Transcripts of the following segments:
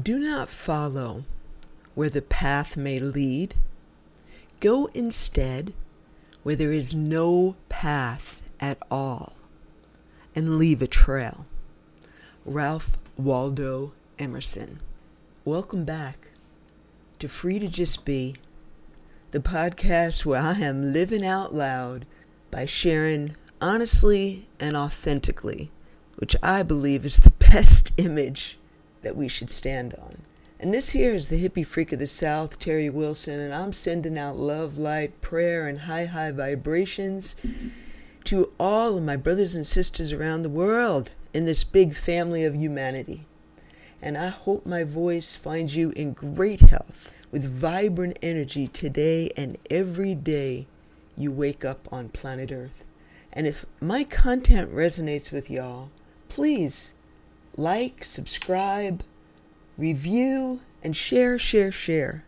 Do not follow where the path may lead. Go instead where there is no path at all and leave a trail. Ralph Waldo Emerson. Welcome back to Free to Just Be, the podcast where I am living out loud by sharing honestly and authentically, which I believe is the best image that we should stand on. And this here is the hippie freak of the South, Terry Wilson, and I'm sending out love, light, prayer, and high, high vibrations to all of my brothers and sisters around the world in this big family of humanity. And I hope my voice finds you in great health with vibrant energy today and every day you wake up on planet Earth. And if my content resonates with y'all, please like, subscribe, review, and share, share, share.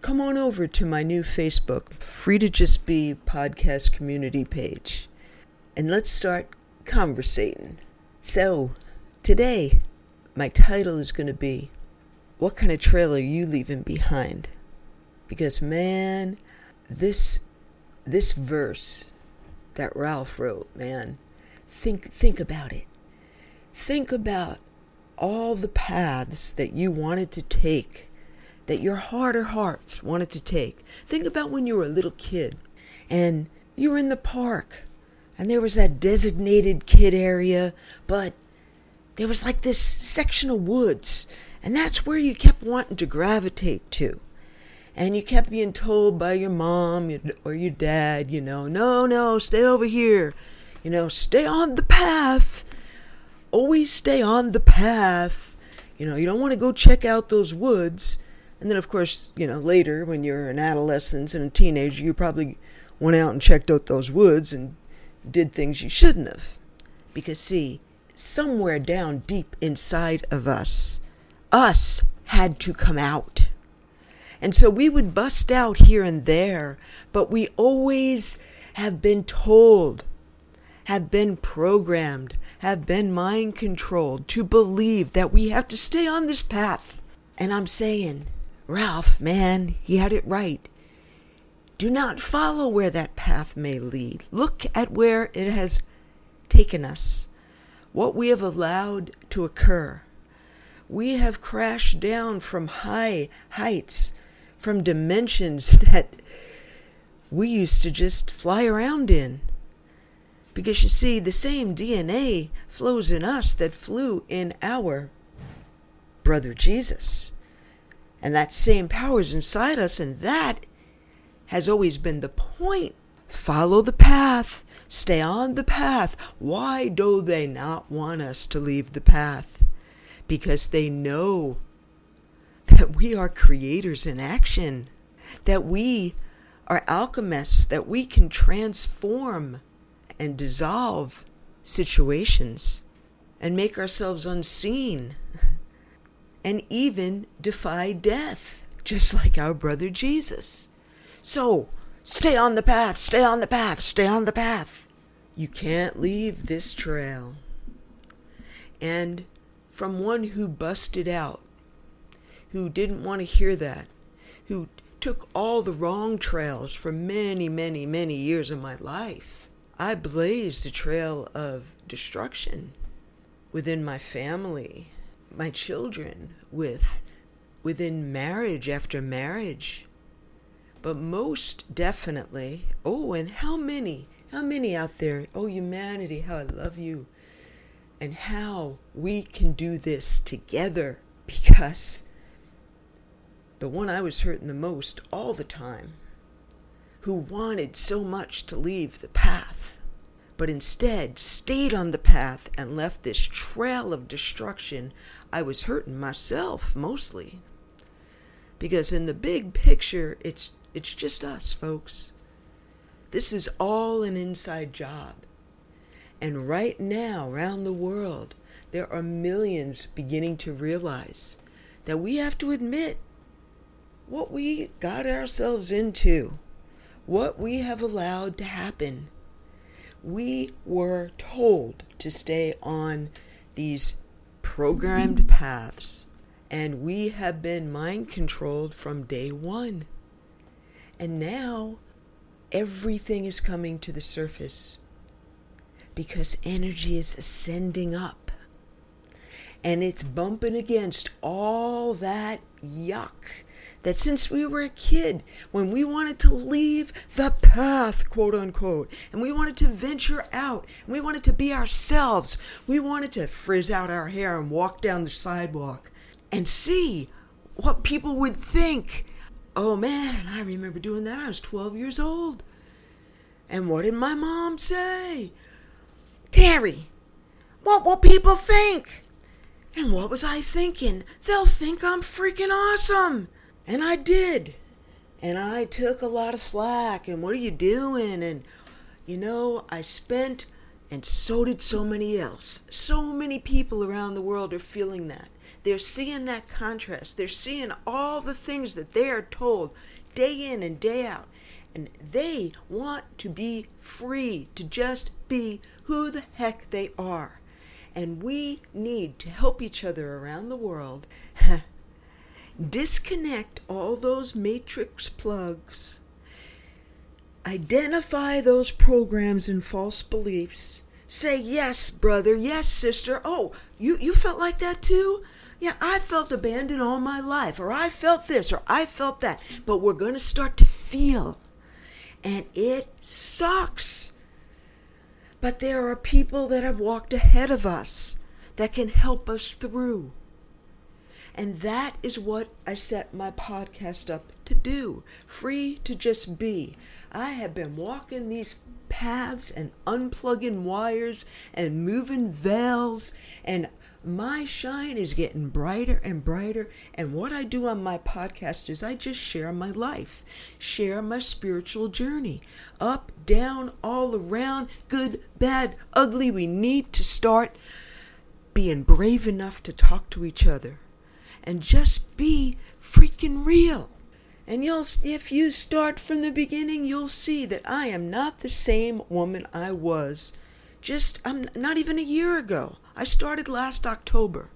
Come on over to my new Facebook, Free to Just Be podcast community page, and let's start conversating. So, today, my title is going to be What Kind of Trail Are You Leaving Behind? Because, man, this this verse that Ralph wrote, man, think think about it. Think about all the paths that you wanted to take, that your heart or hearts wanted to take. Think about when you were a little kid and you were in the park and there was that designated kid area, but there was like this section of woods, and that's where you kept wanting to gravitate to. And you kept being told by your mom or your dad, you know, no, no, stay over here. You know, stay on the path always stay on the path. You know, you don't want to go check out those woods. And then, of course, you know, later when you're an adolescent and a teenager, you probably went out and checked out those woods and did things you shouldn't have. Because, see, somewhere down deep inside of us, us had to come out. And so we would bust out here and there, but we always have been told, have been programmed, have been mind controlled to believe that we have to stay on this path. And I'm saying, Ralph, man, he had it right. Do not follow where that path may lead. Look at where it has taken us, what we have allowed to occur. We have crashed down from high heights, from dimensions that we used to just fly around in. Because you see, the same DNA flows in us that flew in our brother Jesus. And that same power is inside us, and that has always been the point. Follow the path, stay on the path. Why do they not want us to leave the path? Because they know that we are creators in action, that we are alchemists, that we can transform and dissolve situations and make ourselves unseen and even defy death, just like our brother Jesus. So, stay on the path, stay on the path, stay on the path. You can't leave this trail. And from one who busted out, who didn't want to hear that, who took all the wrong trails for many, many, many years of my life I blazed a trail of destruction within my family, my children, with within marriage after marriage. But most definitely, oh, and how many, how many out there, oh, humanity, how I love you, and how we can do this together because the one I was hurting the most all the time who wanted so much to leave the path, but instead stayed on the path and left this trail of destruction, I was hurting myself mostly. Because in the big picture, it's, it's just us, folks. This is all an inside job. And right now, around the world, there are millions beginning to realize that we have to admit what we got ourselves into what we have allowed to happen. We were told to stay on these programmed paths And we have been mind controlled from day one. And now everything is coming to the surface because energy is ascending up and it's bumping against all that yuck that since we were a kid, when we wanted to leave the path, quote unquote, and we wanted to venture out, and we wanted to be ourselves, we wanted to frizz out our hair and walk down the sidewalk and see what people would think. Oh man, I remember doing that. I was 12 years old. And what did my mom say? Terry, what will people think? And what was I thinking? They'll think I'm freaking awesome. And I did. And I took a lot of slack. And what are you doing? And, you know, I spent, and so did so many else. So many people around the world are feeling that. They're seeing that contrast. They're seeing all the things that they are told day in and day out. And they want to be free to just be who the heck they are. And we need to help each other around the world disconnect all those matrix plugs, identify those programs and false beliefs. Say, yes, brother, yes, sister. Oh, you, you felt like that too? Yeah, I felt abandoned all my life, or I felt this, or I felt that. But we're going to start to feel. And it sucks. But there are people that have walked ahead of us that can help us through. And that is what I set my podcast up to do free to just be. I have been walking these paths and unplugging wires and moving veils, and my shine is getting brighter and brighter. And what I do on my podcast is I just share my life, share my spiritual journey up, down, all around, good, bad, ugly. We need to start being brave enough to talk to each other and just be freaking real. And you'll if you start from the beginning, you'll see that I am not the same woman I was just I'm not even a year ago. I started last October.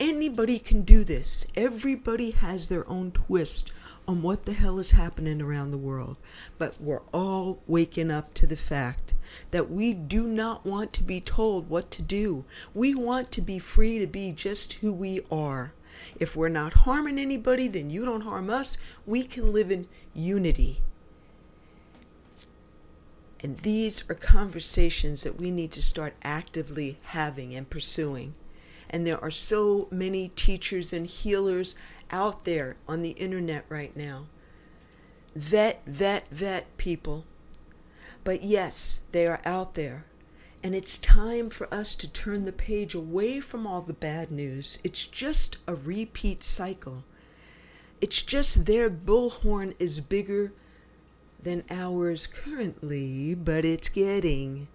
Anybody can do this. Everybody has their own twist on what the hell is happening around the world. But we're all waking up to the fact that we do not want to be told what to do. We want to be free to be just who we are. If we're not harming anybody, then you don't harm us. We can live in unity. And these are conversations that we need to start actively having and pursuing. And there are so many teachers and healers out there on the internet right now. Vet, vet, vet people. But yes, they are out there. And it's time for us to turn the page away from all the bad news. It's just a repeat cycle. It's just their bullhorn is bigger than ours currently, but it's getting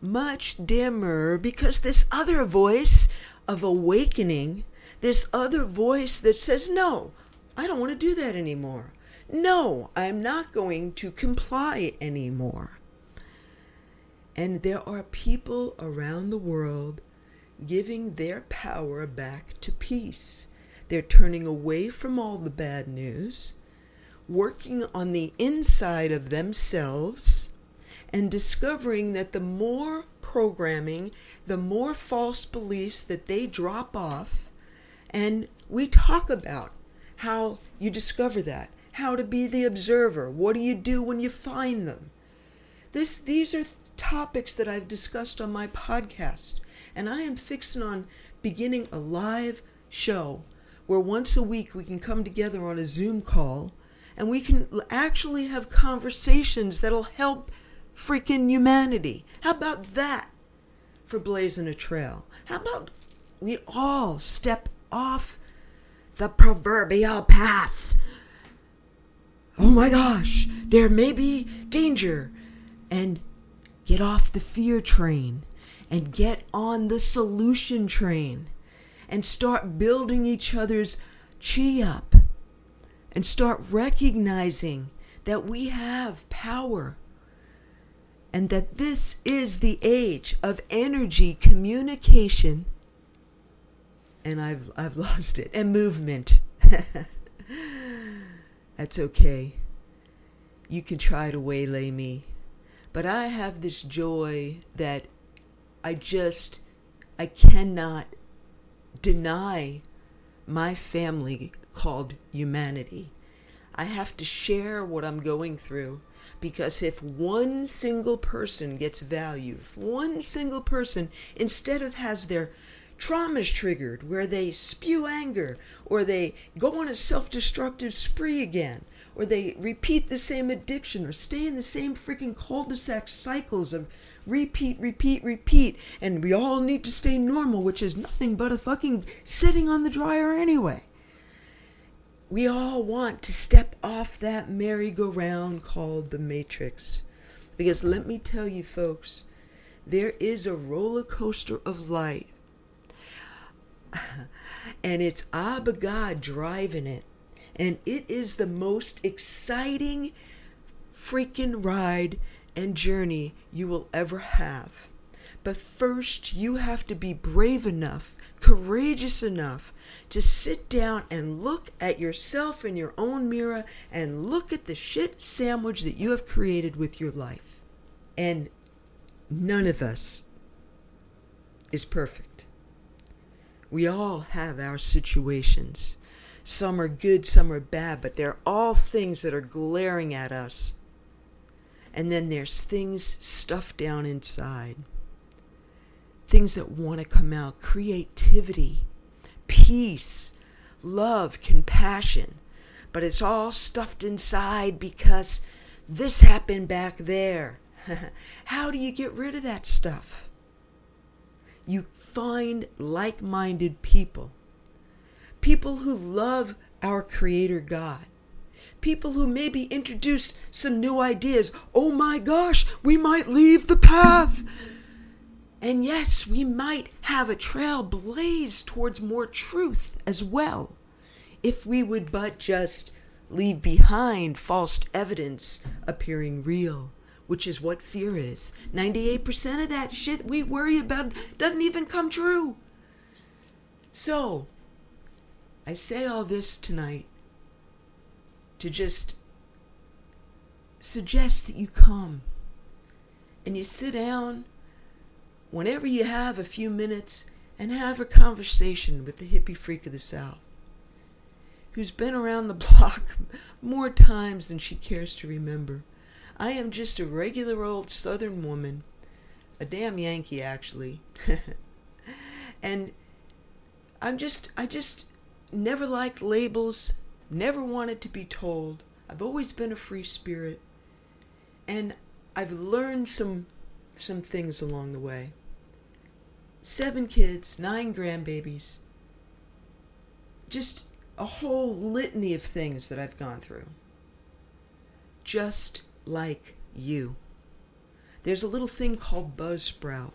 much dimmer because this other voice of awakening, this other voice that says, No, I don't want to do that anymore. No, I'm not going to comply anymore. And there are people around the world giving their power back to peace. They're turning away from all the bad news, working on the inside of themselves, and discovering that the more programming, the more false beliefs that they drop off, and we talk about how you discover that, how to be the observer, what do you do when you find them. This, these are topics that I've discussed on my podcast. And I am fixing on beginning a live show where once a week we can come together on a Zoom call and we can actually have conversations that'll help freaking humanity. How about that for blazing a trail? How about we all step off the proverbial path? Oh my gosh, there may be danger and Get off the fear train and get on the solution train and start building each other's chi up and start recognizing that we have power and that this is the age of energy communication and I've I've lost it. And movement. That's okay. You can try to waylay me. But I have this joy that I just I cannot deny my family called humanity. I have to share what I'm going through because if one single person gets value, if one single person, instead of has their traumas triggered where they spew anger or they go on a self destructive spree again or they repeat the same addiction or stay in the same freaking cul de sac cycles of repeat, repeat, repeat, and we all need to stay normal, which is nothing but a fucking sitting on the dryer anyway. We all want to step off that merry-go-round called the Matrix. Because let me tell you, folks, there is a roller coaster of life. and it's Abba God driving it. And it is the most exciting freaking ride and journey you will ever have. But first, you have to be brave enough, courageous enough to sit down and look at yourself in your own mirror and look at the shit sandwich that you have created with your life. And none of us is perfect. We all have our situations. Some are good, some are bad, but they're all things that are glaring at us and then there's things stuffed down inside. Things that want to come out creativity, peace, love, compassion. But it's all stuffed inside because this happened back there. How do you get rid of that stuff? You find like minded people, people who love our Creator God people who maybe introduce some new ideas. Oh my gosh, we might leave the path. And yes, we might have a trail blazed towards more truth as well, if we would but just leave behind false evidence appearing real, which is what fear is. 98% of that shit we worry about doesn't even come true. So, I say all this tonight to just suggest that you come and you sit down whenever you have a few minutes and have a conversation with the hippie freak of the South who's been around the block more times than she cares to remember. I am just a regular old Southern woman, a damn Yankee actually. and I'm just, I just never liked labels, never wanted to be told. I've always been a free spirit. And I've learned some some things along the way. Seven kids, nine grandbabies. Just a whole litany of things that I've gone through. Just like you. There's a little thing called Buzzsprout.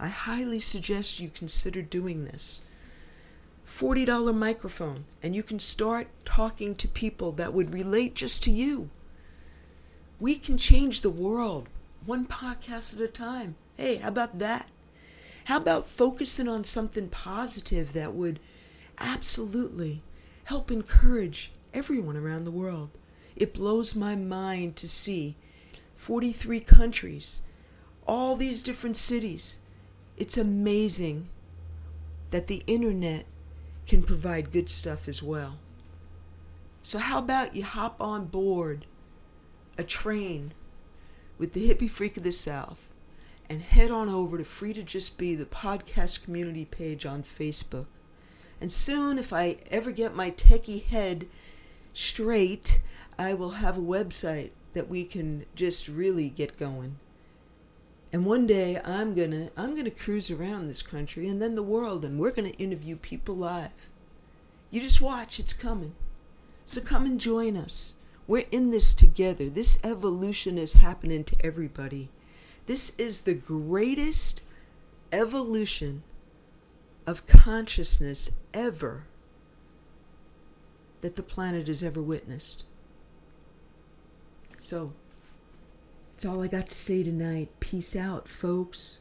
I highly suggest you consider doing this. $40 microphone and you can start talking to people that would relate just to you. We can change the world one podcast at a time. Hey, how about that? How about focusing on something positive that would absolutely help encourage everyone around the world? It blows my mind to see 43 countries, all these different cities. It's amazing that the internet can provide good stuff as well. So, how about you hop on board a train with the hippie freak of the South and head on over to Free to Just Be, the podcast community page on Facebook. And soon, if I ever get my techie head straight, I will have a website that we can just really get going. And one day I'm gonna I'm gonna cruise around this country and then the world and we're gonna interview people live. You just watch, it's coming. So come and join us. We're in this together. This evolution is happening to everybody. This is the greatest evolution of consciousness ever that the planet has ever witnessed. So, that's all I got to say tonight. Peace out, folks.